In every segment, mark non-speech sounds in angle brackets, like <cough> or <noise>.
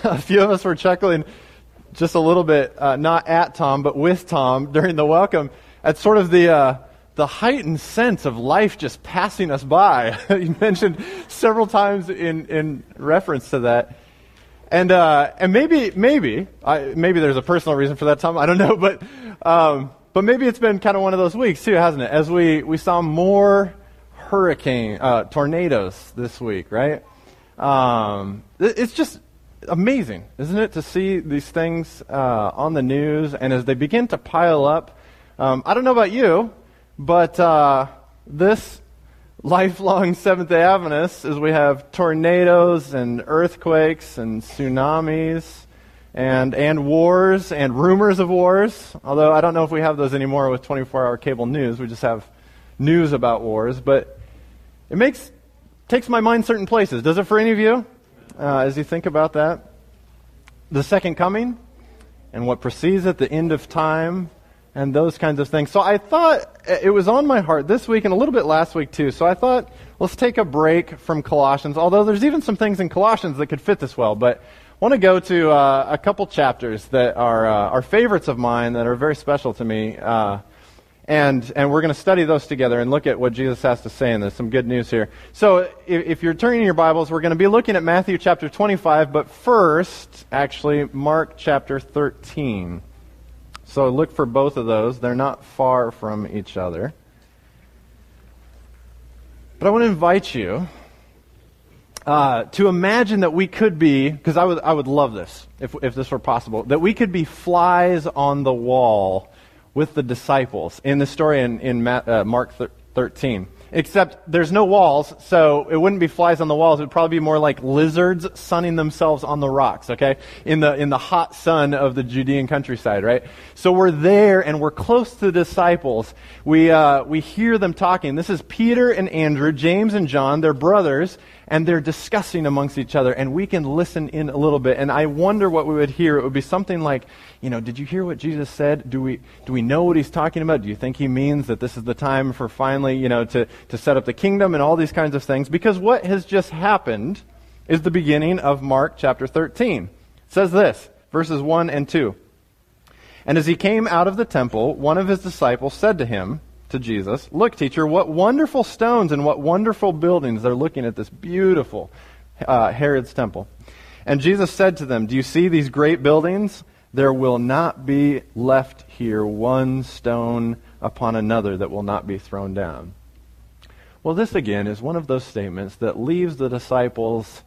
<laughs> a few of us were chuckling just a little bit, uh, not at Tom, but with Tom during the welcome at sort of the, uh, the heightened sense of life just passing us by. <laughs> you mentioned several times in, in reference to that. And, uh, and maybe, maybe, I, maybe there's a personal reason for that, Tom. I don't <laughs> know, but, um, but maybe it's been kind of one of those weeks too, hasn't it? As we, we saw more hurricane, uh, tornadoes this week, right? Um, it's just amazing, isn't it, to see these things uh, on the news and as they begin to pile up. Um, I don't know about you, but uh, this lifelong Seventh day Adventist, as we have tornadoes and earthquakes and tsunamis and, and wars and rumors of wars, although I don't know if we have those anymore with 24 hour cable news. We just have news about wars. But it makes takes my mind certain places. Does it for any of you? Uh, as you think about that, the second coming and what precedes it, the end of time, and those kinds of things. So I thought it was on my heart this week and a little bit last week too. So I thought let's take a break from Colossians. Although there's even some things in Colossians that could fit this well, but I want to go to uh, a couple chapters that are uh, are favorites of mine that are very special to me. Uh, and, and we're going to study those together and look at what Jesus has to say. And there's some good news here. So if, if you're turning your Bibles, we're going to be looking at Matthew chapter 25, but first, actually, Mark chapter 13. So look for both of those. They're not far from each other. But I want to invite you uh, to imagine that we could be, because I would, I would love this if, if this were possible, that we could be flies on the wall with the disciples in the story in, in uh, Mark 13. Except there's no walls, so it wouldn't be flies on the walls. It would probably be more like lizards sunning themselves on the rocks, okay? In the, in the hot sun of the Judean countryside, right? So we're there and we're close to the disciples. We, uh, we hear them talking. This is Peter and Andrew, James and John. They're brothers, and they're discussing amongst each other, and we can listen in a little bit. And I wonder what we would hear. It would be something like, you know, did you hear what Jesus said? Do we, do we know what he's talking about? Do you think he means that this is the time for finally, you know, to, to set up the kingdom and all these kinds of things? Because what has just happened is the beginning of Mark chapter 13. It says this, verses 1 and 2. And as he came out of the temple, one of his disciples said to him, to Jesus, Look, teacher, what wonderful stones and what wonderful buildings. They're looking at this beautiful uh, Herod's temple. And Jesus said to them, Do you see these great buildings? There will not be left here one stone upon another that will not be thrown down. Well, this again is one of those statements that leaves the disciples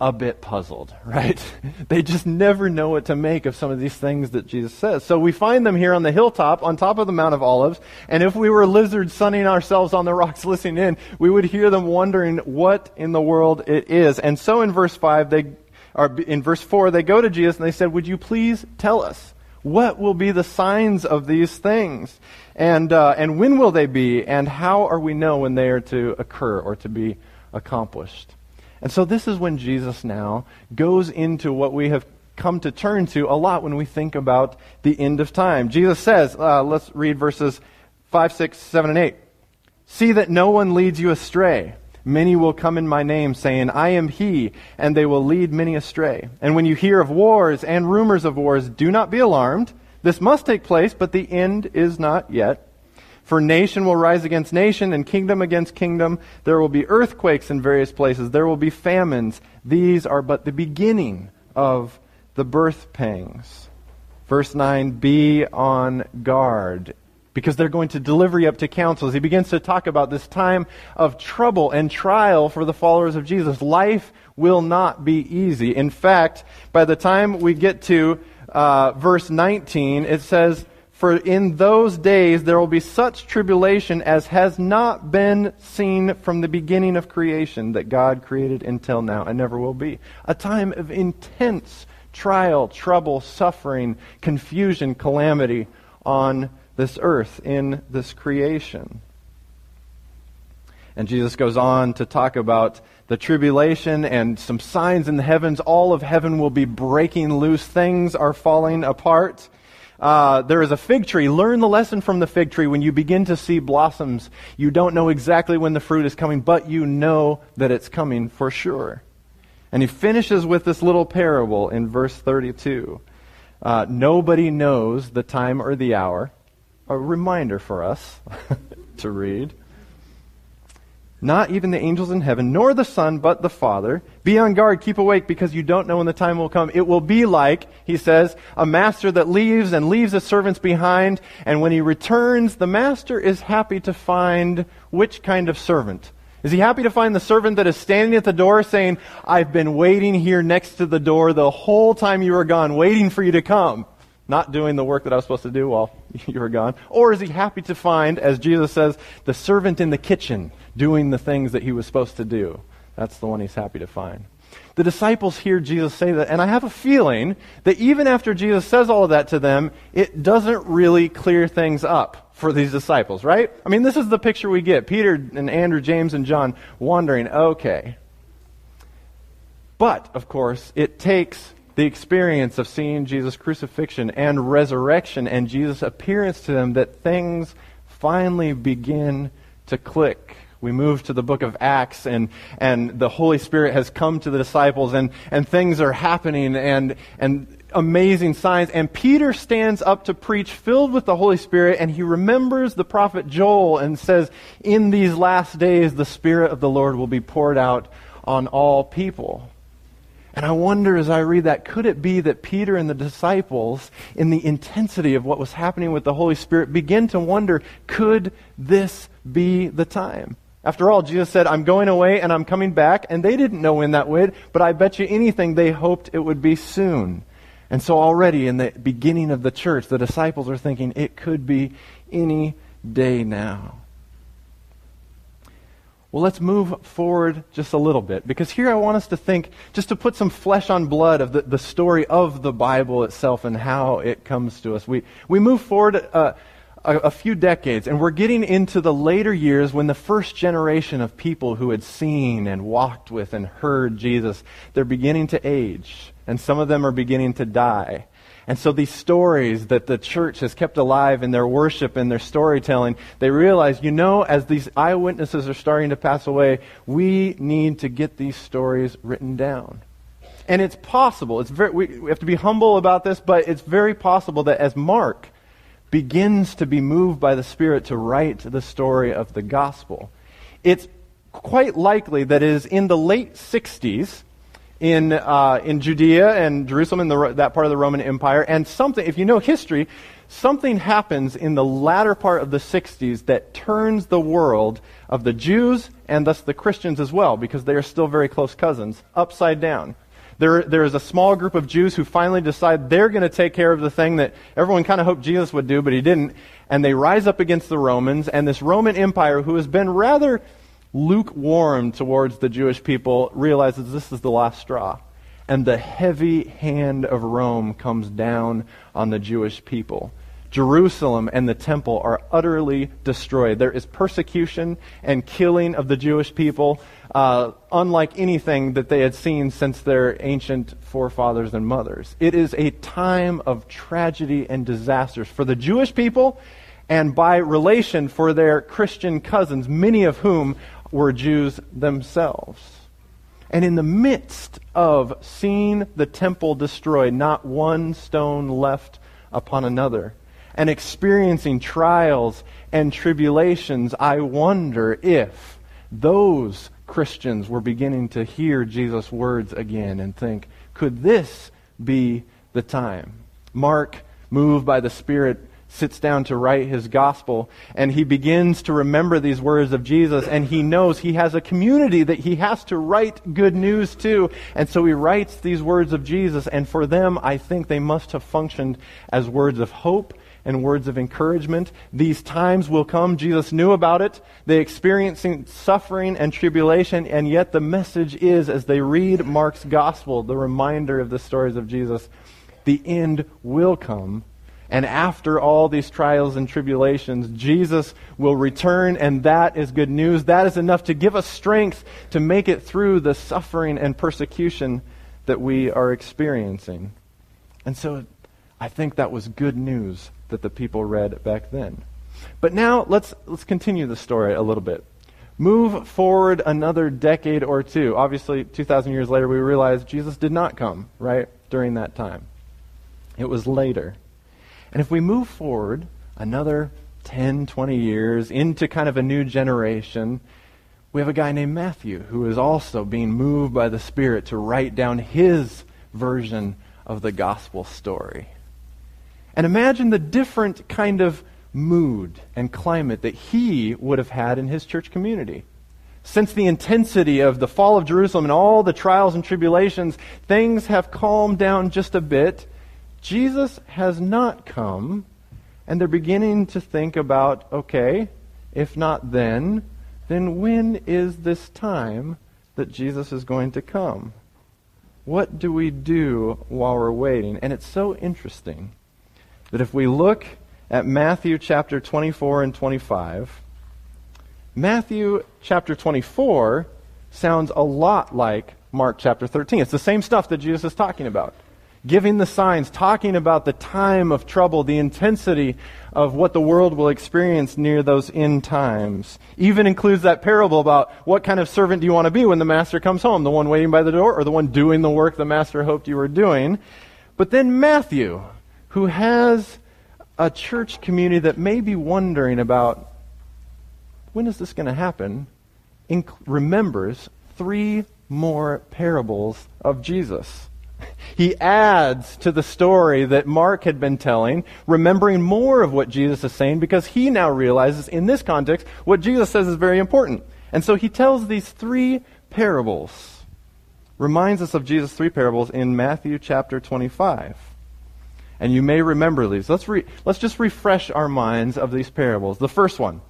a bit puzzled, <laughs> right? they just never know what to make of some of these things that Jesus says. So we find them here on the hilltop, on top of the Mount of Olives, and if we were lizards sunning ourselves on the rocks <laughs> listening in, we would hear them wondering what in the world it is. And so in verse 5, they, or in verse 4, they go to Jesus and they said, Would you please tell us? What will be the signs of these things? And, uh, and when will they be? And how are we know when they are to occur or to be accomplished? And so this is when Jesus now goes into what we have come to turn to a lot when we think about the end of time. Jesus says, uh, let's read verses 5, 6, 7, and 8. See that no one leads you astray. Many will come in my name, saying, I am he, and they will lead many astray. And when you hear of wars and rumors of wars, do not be alarmed. This must take place, but the end is not yet. For nation will rise against nation and kingdom against kingdom. There will be earthquakes in various places. There will be famines. These are but the beginning of the birth pangs. Verse 9 Be on guard because they're going to deliver you up to councils. He begins to talk about this time of trouble and trial for the followers of Jesus. Life will not be easy. In fact, by the time we get to uh, verse 19, it says, for in those days there will be such tribulation as has not been seen from the beginning of creation that God created until now and never will be. A time of intense trial, trouble, suffering, confusion, calamity on this earth, in this creation. And Jesus goes on to talk about the tribulation and some signs in the heavens. All of heaven will be breaking loose. Things are falling apart. Uh, there is a fig tree. Learn the lesson from the fig tree. When you begin to see blossoms, you don't know exactly when the fruit is coming, but you know that it's coming for sure. And he finishes with this little parable in verse 32. Uh, Nobody knows the time or the hour. A reminder for us <laughs> to read. Not even the angels in heaven, nor the Son, but the Father. Be on guard, keep awake, because you don't know when the time will come. It will be like, he says, a master that leaves and leaves his servants behind, and when he returns, the master is happy to find which kind of servant? Is he happy to find the servant that is standing at the door saying, I've been waiting here next to the door the whole time you were gone, waiting for you to come? Not doing the work that I was supposed to do while <laughs> you were gone. Or is he happy to find, as Jesus says, the servant in the kitchen doing the things that he was supposed to do? That's the one he's happy to find. The disciples hear Jesus say that, and I have a feeling that even after Jesus says all of that to them, it doesn't really clear things up for these disciples, right? I mean, this is the picture we get Peter and Andrew, James, and John wondering, okay. But, of course, it takes the experience of seeing Jesus' crucifixion and resurrection and Jesus' appearance to them that things finally begin to click. We move to the book of Acts, and, and the Holy Spirit has come to the disciples, and, and things are happening, and, and amazing signs. And Peter stands up to preach, filled with the Holy Spirit, and he remembers the prophet Joel and says, In these last days, the Spirit of the Lord will be poured out on all people. And I wonder as I read that, could it be that Peter and the disciples, in the intensity of what was happening with the Holy Spirit, begin to wonder, could this be the time? After all, Jesus said, I'm going away and I'm coming back, and they didn't know when that would, but I bet you anything they hoped it would be soon. And so already in the beginning of the church, the disciples are thinking, it could be any day now. Well, let's move forward just a little bit because here I want us to think, just to put some flesh on blood of the, the story of the Bible itself and how it comes to us. We, we move forward uh, a, a few decades and we're getting into the later years when the first generation of people who had seen and walked with and heard Jesus, they're beginning to age and some of them are beginning to die. And so these stories that the church has kept alive in their worship and their storytelling, they realize, you know, as these eyewitnesses are starting to pass away, we need to get these stories written down. And it's possible, it's very, we, we have to be humble about this, but it's very possible that as Mark begins to be moved by the Spirit to write the story of the gospel, it's quite likely that it is in the late 60s in, uh, in Judea and Jerusalem, in the, that part of the Roman Empire. And something, if you know history, something happens in the latter part of the 60s that turns the world of the Jews and thus the Christians as well, because they are still very close cousins, upside down. There, there is a small group of Jews who finally decide they're going to take care of the thing that everyone kind of hoped Jesus would do, but he didn't. And they rise up against the Romans, and this Roman Empire, who has been rather lukewarm towards the Jewish people realizes this is the last straw. And the heavy hand of Rome comes down on the Jewish people. Jerusalem and the temple are utterly destroyed. There is persecution and killing of the Jewish people, uh, unlike anything that they had seen since their ancient forefathers and mothers. It is a time of tragedy and disasters for the Jewish people and by relation for their Christian cousins, many of whom were Jews themselves. And in the midst of seeing the temple destroyed, not one stone left upon another, and experiencing trials and tribulations, I wonder if those Christians were beginning to hear Jesus' words again and think, could this be the time? Mark, moved by the Spirit, sits down to write his gospel and he begins to remember these words of Jesus and he knows he has a community that he has to write good news to. And so he writes these words of Jesus and for them, I think they must have functioned as words of hope and words of encouragement. These times will come. Jesus knew about it. They experiencing suffering and tribulation, and yet the message is, as they read Mark's gospel, the reminder of the stories of Jesus, the end will come and after all these trials and tribulations, Jesus will return, and that is good news. That is enough to give us strength to make it through the suffering and persecution that we are experiencing. And so I think that was good news that the people read back then. But now let's, let's continue the story a little bit. Move forward another decade or two. Obviously, 2,000 years later, we realize Jesus did not come, right, during that time. It was later. And if we move forward another 10, 20 years into kind of a new generation, we have a guy named Matthew who is also being moved by the Spirit to write down his version of the gospel story. And imagine the different kind of mood and climate that he would have had in his church community. Since the intensity of the fall of Jerusalem and all the trials and tribulations, things have calmed down just a bit. Jesus has not come, and they're beginning to think about okay, if not then, then when is this time that Jesus is going to come? What do we do while we're waiting? And it's so interesting that if we look at Matthew chapter 24 and 25, Matthew chapter 24 sounds a lot like Mark chapter 13. It's the same stuff that Jesus is talking about. Giving the signs, talking about the time of trouble, the intensity of what the world will experience near those end times. Even includes that parable about what kind of servant do you want to be when the master comes home? The one waiting by the door or the one doing the work the master hoped you were doing? But then Matthew, who has a church community that may be wondering about when is this going to happen, inc- remembers three more parables of Jesus. <laughs> He adds to the story that Mark had been telling, remembering more of what Jesus is saying because he now realizes in this context what Jesus says is very important. And so he tells these three parables. Reminds us of Jesus' three parables in Matthew chapter 25. And you may remember these. Let's, re- let's just refresh our minds of these parables. The first one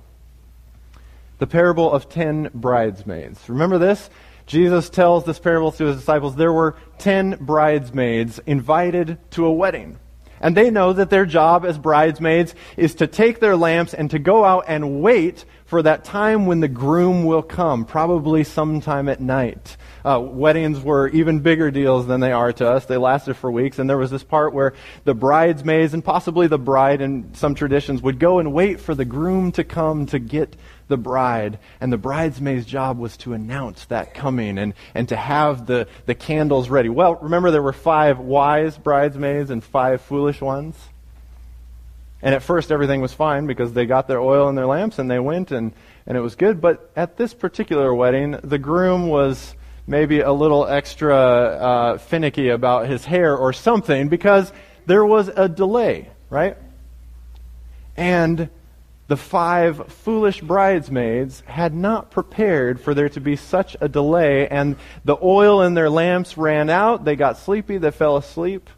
the parable of ten bridesmaids. Remember this? Jesus tells this parable to his disciples. There were ten bridesmaids invited to a wedding. And they know that their job as bridesmaids is to take their lamps and to go out and wait for that time when the groom will come, probably sometime at night. Uh, weddings were even bigger deals than they are to us. They lasted for weeks, and there was this part where the bridesmaids and possibly the bride in some traditions would go and wait for the groom to come to get the bride. And the bridesmaid's job was to announce that coming and, and to have the, the candles ready. Well, remember there were five wise bridesmaids and five foolish ones? And at first, everything was fine because they got their oil and their lamps and they went and, and it was good. But at this particular wedding, the groom was maybe a little extra uh, finicky about his hair or something because there was a delay, right? And the five foolish bridesmaids had not prepared for there to be such a delay, and the oil in their lamps ran out. They got sleepy, they fell asleep,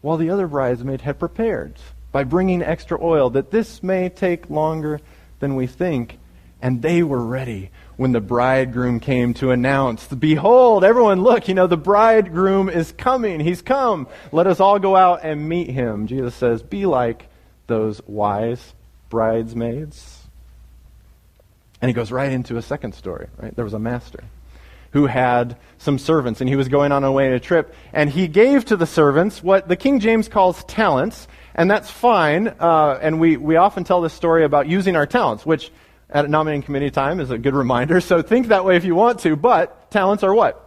while the other bridesmaid had prepared by bringing extra oil, that this may take longer than we think. And they were ready when the bridegroom came to announce, Behold, everyone, look, you know, the bridegroom is coming. He's come. Let us all go out and meet him. Jesus says, Be like those wise bridesmaids. And he goes right into a second story, right? There was a master who had some servants, and he was going on a way on a trip, and he gave to the servants what the King James calls talents, and that's fine. Uh, and we, we often tell this story about using our talents, which at nominating committee time is a good reminder. So think that way if you want to. But talents are what?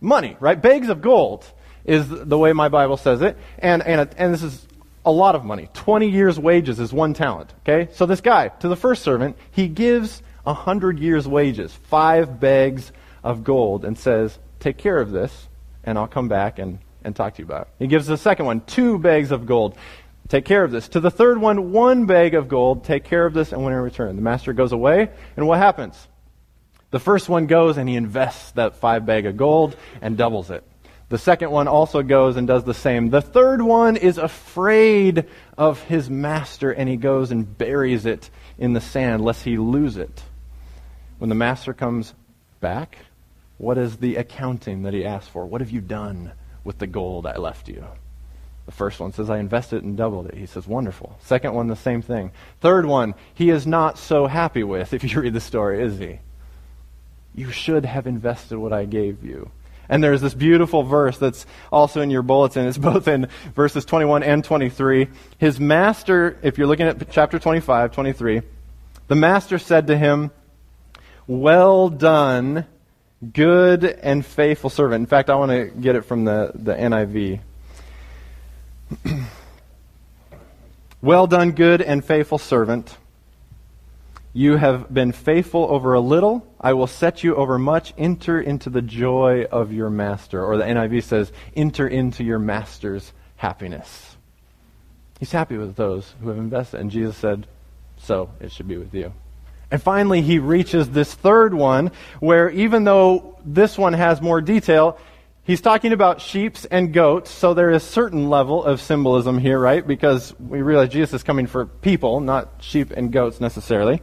Money, right? Bags of gold is the way my Bible says it. And, and, and this is a lot of money. 20 years' wages is one talent. Okay? So this guy, to the first servant, he gives a hundred years' wages, five bags of gold, and says, Take care of this, and I'll come back and, and talk to you about it. He gives the second one two bags of gold. Take care of this. To the third one, one bag of gold. Take care of this, and when I return, the master goes away, and what happens? The first one goes and he invests that five bag of gold and doubles it. The second one also goes and does the same. The third one is afraid of his master and he goes and buries it in the sand lest he lose it. When the master comes back, what is the accounting that he asks for? What have you done with the gold I left you? The first one says, I invested and doubled it. He says, wonderful. Second one, the same thing. Third one, he is not so happy with, <laughs> if you read the story, is he? You should have invested what I gave you. And there's this beautiful verse that's also in your bulletin. It's <laughs> both in verses 21 and 23. His master, if you're looking at chapter 25, 23, the master said to him, Well done, good and faithful servant. In fact, I want to get it from the, the NIV. <clears throat> well done, good and faithful servant. You have been faithful over a little. I will set you over much. Enter into the joy of your master. Or the NIV says, enter into your master's happiness. He's happy with those who have invested. And Jesus said, so it should be with you. And finally, he reaches this third one where even though this one has more detail, He's talking about sheep and goats, so there is a certain level of symbolism here, right? Because we realize Jesus is coming for people, not sheep and goats necessarily.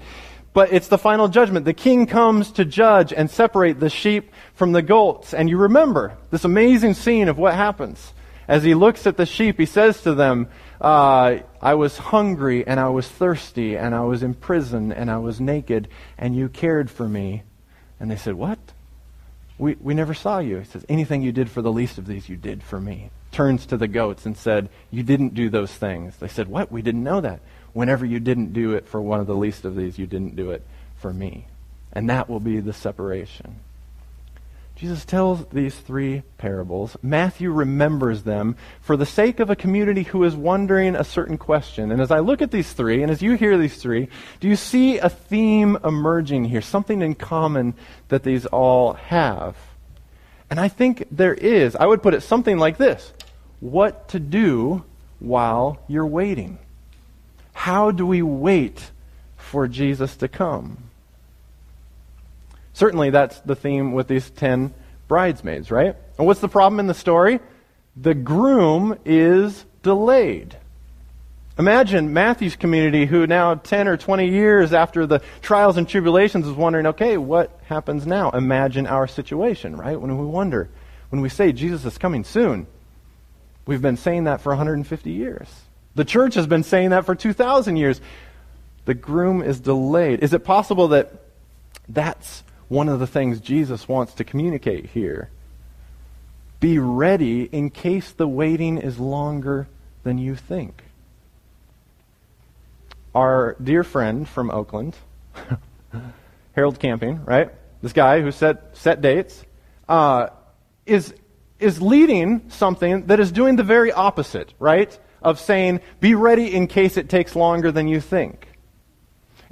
But it's the final judgment. The king comes to judge and separate the sheep from the goats. And you remember this amazing scene of what happens. As he looks at the sheep, he says to them, uh, I was hungry and I was thirsty and I was in prison and I was naked and you cared for me. And they said, What? We, we never saw you. He says, Anything you did for the least of these, you did for me. Turns to the goats and said, You didn't do those things. They said, What? We didn't know that. Whenever you didn't do it for one of the least of these, you didn't do it for me. And that will be the separation. Jesus tells these three parables. Matthew remembers them for the sake of a community who is wondering a certain question. And as I look at these three, and as you hear these three, do you see a theme emerging here? Something in common that these all have? And I think there is. I would put it something like this What to do while you're waiting? How do we wait for Jesus to come? Certainly, that's the theme with these ten bridesmaids, right? And what's the problem in the story? The groom is delayed. Imagine Matthew's community, who now 10 or 20 years after the trials and tribulations is wondering, okay, what happens now? Imagine our situation, right? When we wonder, when we say Jesus is coming soon, we've been saying that for 150 years. The church has been saying that for 2,000 years. The groom is delayed. Is it possible that that's one of the things Jesus wants to communicate here. Be ready in case the waiting is longer than you think. Our dear friend from Oakland, <laughs> Harold Camping, right? This guy who set, set dates, uh, is, is leading something that is doing the very opposite, right? Of saying, be ready in case it takes longer than you think.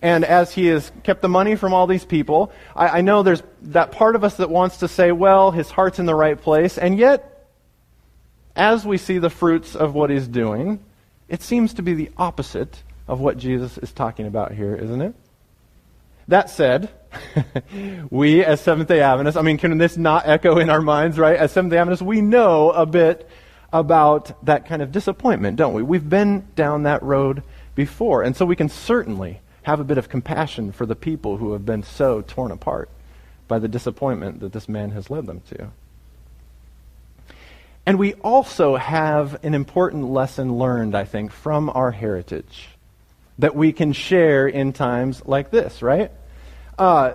And as he has kept the money from all these people, I, I know there's that part of us that wants to say, well, his heart's in the right place. And yet, as we see the fruits of what he's doing, it seems to be the opposite of what Jesus is talking about here, isn't it? That said, <laughs> we as Seventh day Adventists, I mean, can this not echo in our minds, right? As Seventh day Adventists, we know a bit about that kind of disappointment, don't we? We've been down that road before. And so we can certainly have a bit of compassion for the people who have been so torn apart by the disappointment that this man has led them to. And we also have an important lesson learned, I think, from our heritage that we can share in times like this, right? Uh,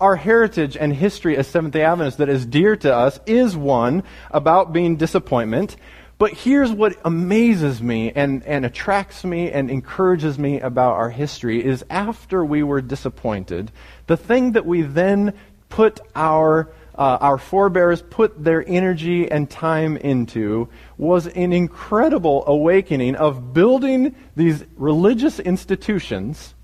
our heritage and history as Seventh day Adventists that is dear to us is one about being disappointment, but here's what amazes me and, and attracts me and encourages me about our history is after we were disappointed, the thing that we then put our uh, our forebears put their energy and time into was an incredible awakening of building these religious institutions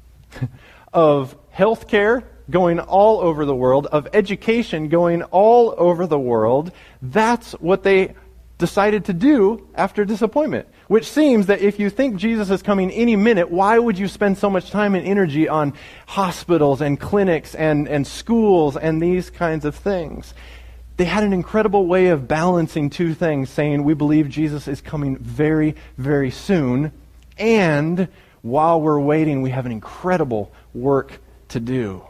<laughs> of healthcare going all over the world, of education going all over the world. That's what they decided to do after disappointment. Which seems that if you think Jesus is coming any minute, why would you spend so much time and energy on hospitals and clinics and, and schools and these kinds of things? They had an incredible way of balancing two things, saying, We believe Jesus is coming very, very soon, and while we're waiting, we have an incredible work to do.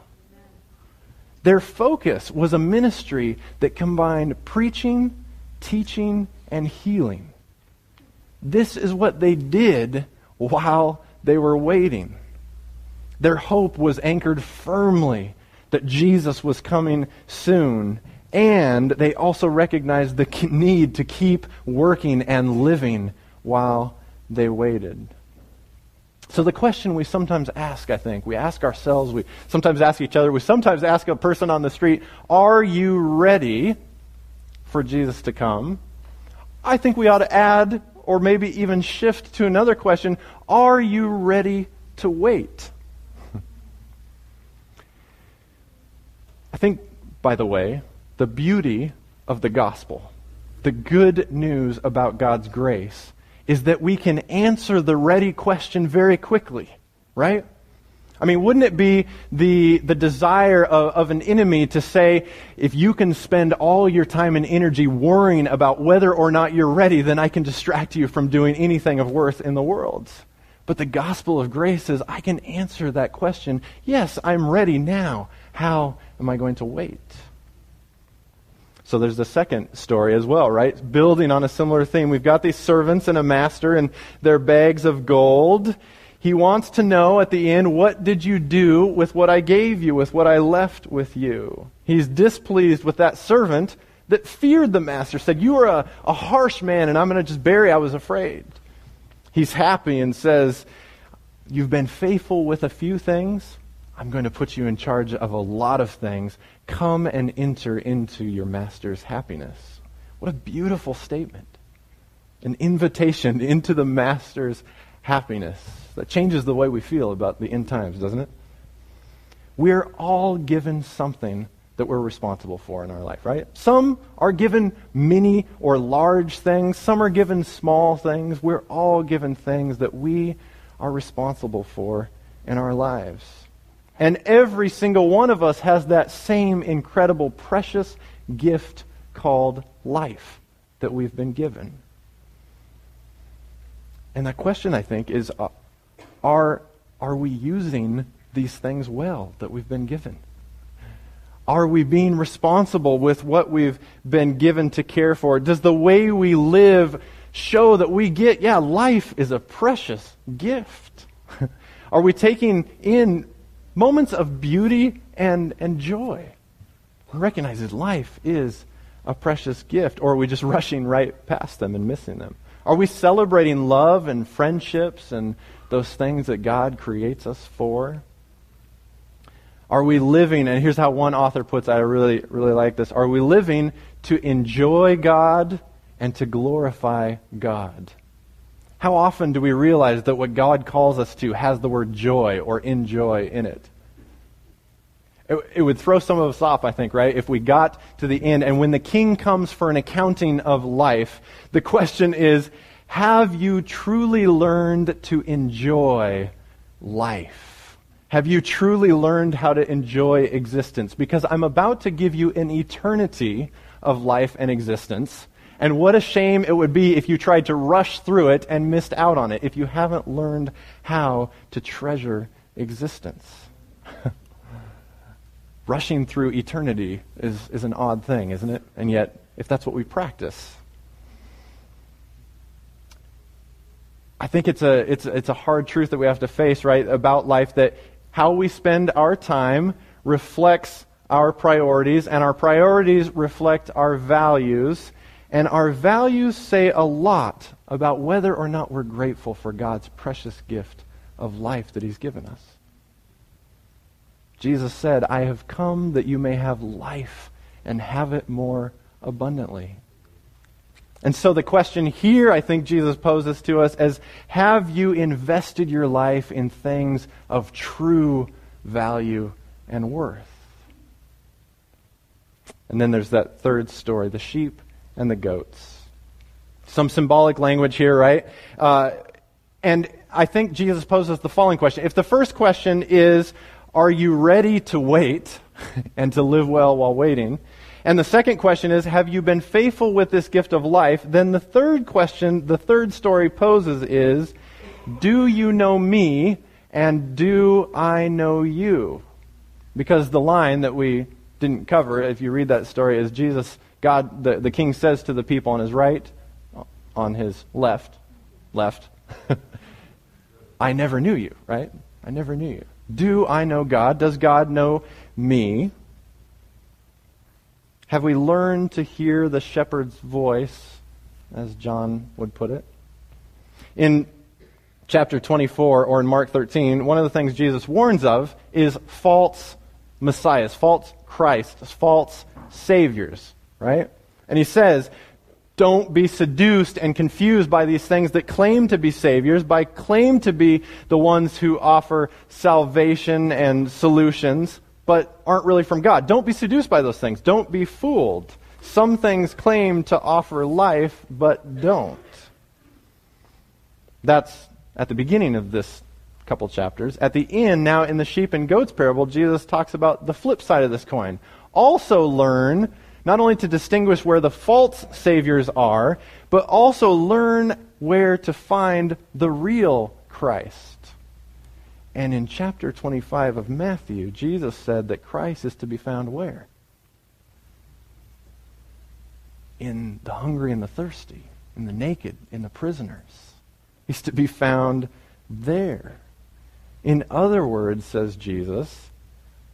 Their focus was a ministry that combined preaching, teaching, and healing. This is what they did while they were waiting. Their hope was anchored firmly that Jesus was coming soon, and they also recognized the need to keep working and living while they waited. So, the question we sometimes ask, I think, we ask ourselves, we sometimes ask each other, we sometimes ask a person on the street, Are you ready for Jesus to come? I think we ought to add, or maybe even shift to another question Are you ready to wait? I think, by the way, the beauty of the gospel, the good news about God's grace, is that we can answer the ready question very quickly, right? I mean, wouldn't it be the, the desire of, of, an enemy to say, if you can spend all your time and energy worrying about whether or not you're ready, then I can distract you from doing anything of worth in the world? But the gospel of grace is, I can answer that question. Yes, I'm ready now. How am I going to wait? So there's the second story as well, right? Building on a similar theme. We've got these servants and a master and their bags of gold. He wants to know at the end, what did you do with what I gave you, with what I left with you? He's displeased with that servant that feared the master, said, You are a, a harsh man, and I'm going to just bury. I was afraid. He's happy and says, You've been faithful with a few things. I'm going to put you in charge of a lot of things. Come and enter into your master's happiness. What a beautiful statement. An invitation into the master's happiness. That changes the way we feel about the end times, doesn't it? We're all given something that we're responsible for in our life, right? Some are given many or large things, some are given small things. We're all given things that we are responsible for in our lives. And every single one of us has that same incredible, precious gift called life that we've been given. And the question, I think, is uh, are, are we using these things well that we've been given? Are we being responsible with what we've been given to care for? Does the way we live show that we get, yeah, life is a precious gift? <laughs> Are we taking in moments of beauty and, and joy. We recognize that life is a precious gift, or are we just <laughs> rushing right past them and missing them? Are we celebrating love and friendships and those things that God creates us for? Are we living, and here's how one author puts it, I really, really like this. Are we living to enjoy God and to glorify God? How often do we realize that what God calls us to has the word joy or enjoy in it? It? It would throw some of us off, I think, right? If we got to the end and when the king comes for an accounting of life, the question is, have you truly learned to enjoy life? Have you truly learned how to enjoy existence? Because I'm about to give you an eternity of life and existence. And what a shame it would be if you tried to rush through it and missed out on it, if you haven't learned how to treasure existence. <laughs> Rushing through eternity is, is an odd thing, isn't it? And yet, if that's what we practice, I think it's a, it's, it's a hard truth that we have to face, right, about life that how we spend our time reflects our priorities, and our priorities reflect our values. And our values say a lot about whether or not we're grateful for God's precious gift of life that He's given us. Jesus said, I have come that you may have life and have it more abundantly. And so the question here, I think Jesus poses to us is have you invested your life in things of true value and worth? And then there's that third story the sheep and the goats. Some symbolic language here, right? Uh, and I think Jesus poses the following question. If the first question is, are you ready to wait <laughs> and to live well while waiting? And the second question is, have you been faithful with this gift of life? Then the third question, the third story poses is, do you know me and do I know you? Because the line that we didn't cover, if you read that story, is Jesus God, the, the king says to the people on his right, on his left, left, <laughs> I never knew you, right? I never knew you. Do I know God? Does God know me? Have we learned to hear the shepherd's voice, as John would put it? In chapter 24 or in Mark 13, one of the things Jesus warns of is false messiahs, false Christs, false saviors, right? And he says, don't be seduced and confused by these things that claim to be saviors, by claim to be the ones who offer salvation and solutions, but aren't really from God. Don't be seduced by those things. Don't be fooled. Some things claim to offer life, but don't. That's at the beginning of this couple chapters. At the end, now in the sheep and goats parable, Jesus talks about the flip side of this coin. Also learn not only to distinguish where the false saviors are, but also learn where to find the real Christ. And in chapter 25 of Matthew, Jesus said that Christ is to be found where? In the hungry and the thirsty, in the naked, in the prisoners. He's to be found there. In other words, says Jesus,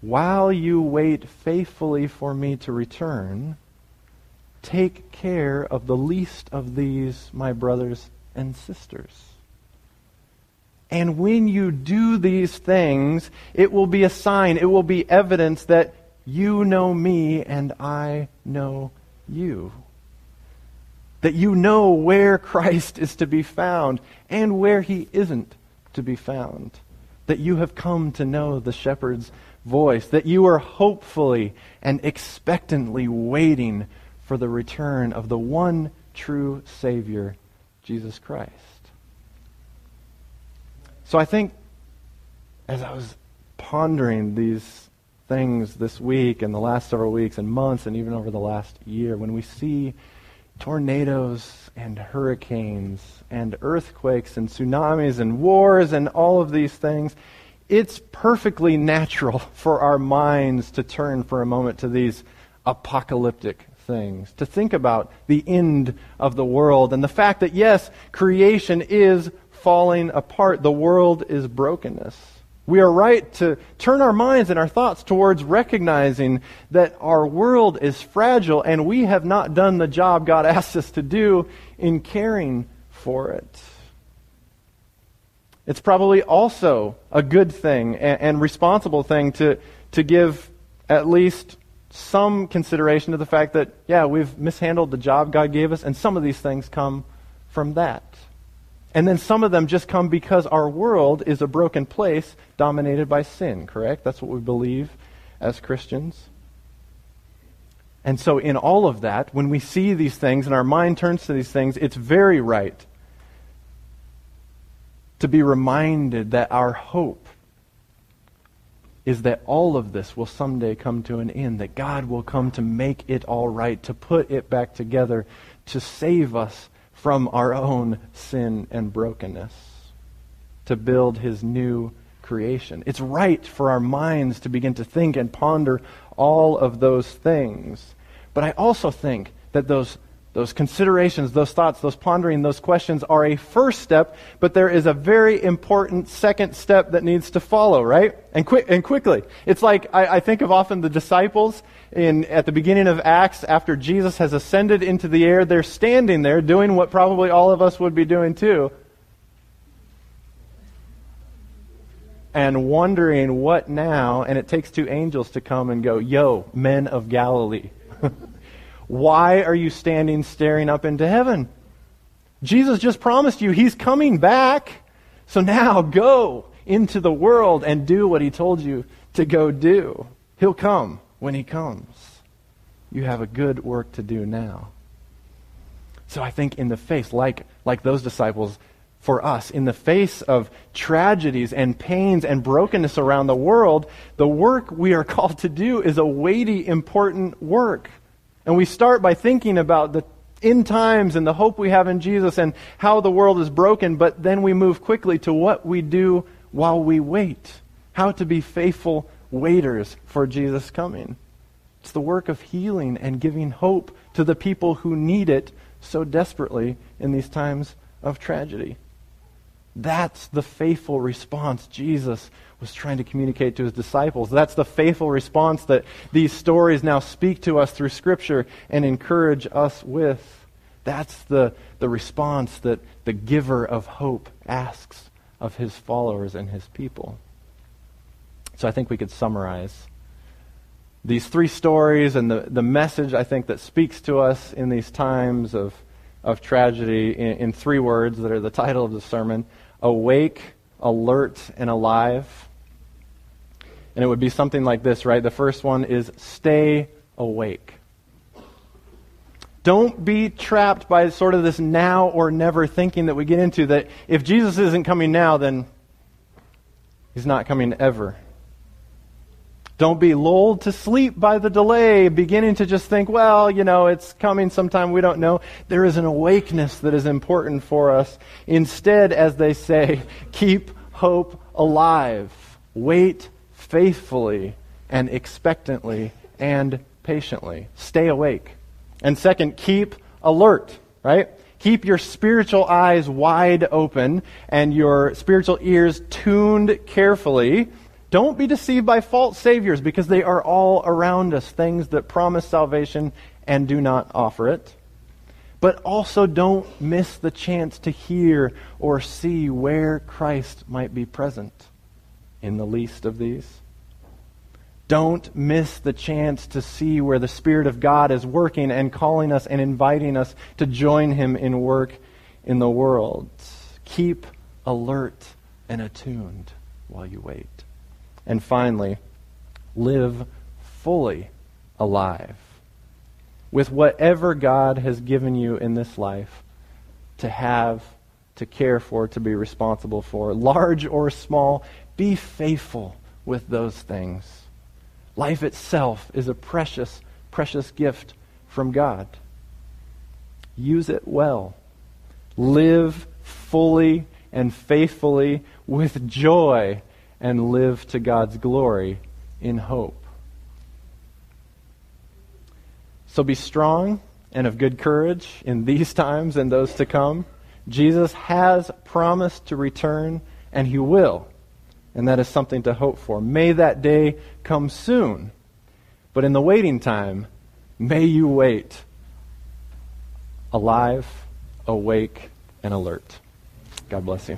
while you wait faithfully for me to return, take care of the least of these, my brothers and sisters. And when you do these things, it will be a sign, it will be evidence that you know me and I know you. That you know where Christ is to be found and where he isn't to be found. That you have come to know the shepherd's voice, that you are hopefully and expectantly waiting for the return of the one true Savior, Jesus Christ. So I think as I was pondering these things this week and the last several weeks and months and even over the last year, when we see tornadoes and hurricanes and earthquakes and tsunamis and wars and all of these things, it's perfectly natural <laughs> for our minds to turn for a moment to these apocalyptic things, to think about the end of the world and the fact that, yes, creation is falling apart, the world is brokenness. We are right to turn our minds and our thoughts towards recognizing that our world is fragile and we have not done the job God <laughs> asked us to do in caring for it. It's probably also a good thing and, and responsible thing to, to give at least some consideration to the fact that, yeah, we've mishandled the job God gave us, and some of these things come from that. And then some of them just come because our world is a broken place dominated by sin, correct? That's what we believe as Christians. And so, in all of that, when we see these things and our mind turns to these things, it's very right to be reminded that our hope is that all of this will someday come to an end, that God will come to make it all right, to put it back together, to save us from our own sin and brokenness, to build his new creation. It's right for our minds to begin to think and ponder all of those things. But I also think that those those considerations, those thoughts, those pondering, those questions are a first step, but there is a very important second step that needs to follow, right? And, quick, and quickly. It's like I, I think of often the disciples in, at the beginning of Acts after Jesus has ascended into the air. They're standing there doing what probably all of us would be doing too. And wondering what now, and it takes two angels to come and go, Yo, men of Galilee. <laughs> Why are you standing staring up into heaven? Jesus just promised you he's coming back. So now go into the world and do what he told you to go do. He'll come when he comes. You have a good work to do now. So I think in the face, like, like those disciples, for us, in the face of tragedies and pains and brokenness around the world, the work we are <laughs> called to do is a weighty, important work. And we start by thinking about the end times and the hope we have in Jesus and how the world is broken, but then we move quickly to what we do while we wait. How to be faithful waiters for Jesus' coming. It's the work of healing and giving hope to the people who need it so desperately in these times of tragedy. That's the faithful response Jesus was trying to communicate to his disciples. That's the faithful response that these stories now speak to us through Scripture and encourage us with. That's the, the response that the giver of hope asks of his followers and his people. So I think we could summarize these three stories and the, the message I think that speaks to us in these times of, of tragedy in, in three words that are the title of the sermon awake, alert, and alive. And it would be something like this, right? The first one is stay awake. Don't be trapped by sort of this now or never thinking that we get into that if Jesus isn't coming now, then he's not coming ever. Don't be lulled to sleep by the delay, beginning to just think, well, you know, it's coming sometime, we don't know. There is an awakeness that is important for us. Instead, as they say, <laughs> keep hope alive. Wait faithfully and expectantly and patiently. Stay awake. And second, keep alert, right? Keep your spiritual eyes wide open and your spiritual ears tuned carefully. Don't be deceived by false saviors because they are all around us, things that promise salvation and do not offer it. But also don't miss the chance to hear or see where Christ might be present in the least of these. Don't miss the chance to see where the Spirit of God is working and calling us and inviting us to join Him in work in the world. Keep alert and attuned while you wait. And finally, live fully alive with whatever God has given you in this life to have, to care for, to be responsible for, large or small. Be faithful with those things Life itself is a precious, precious gift from God. Use it well. Live fully and faithfully with joy and live to God's glory in hope. So be strong and of good courage in these times and those to come. Jesus has promised to return, and he will and that is something to hope for. May that day come soon. But in the waiting time, may you wait alive, awake, and alert. God bless you.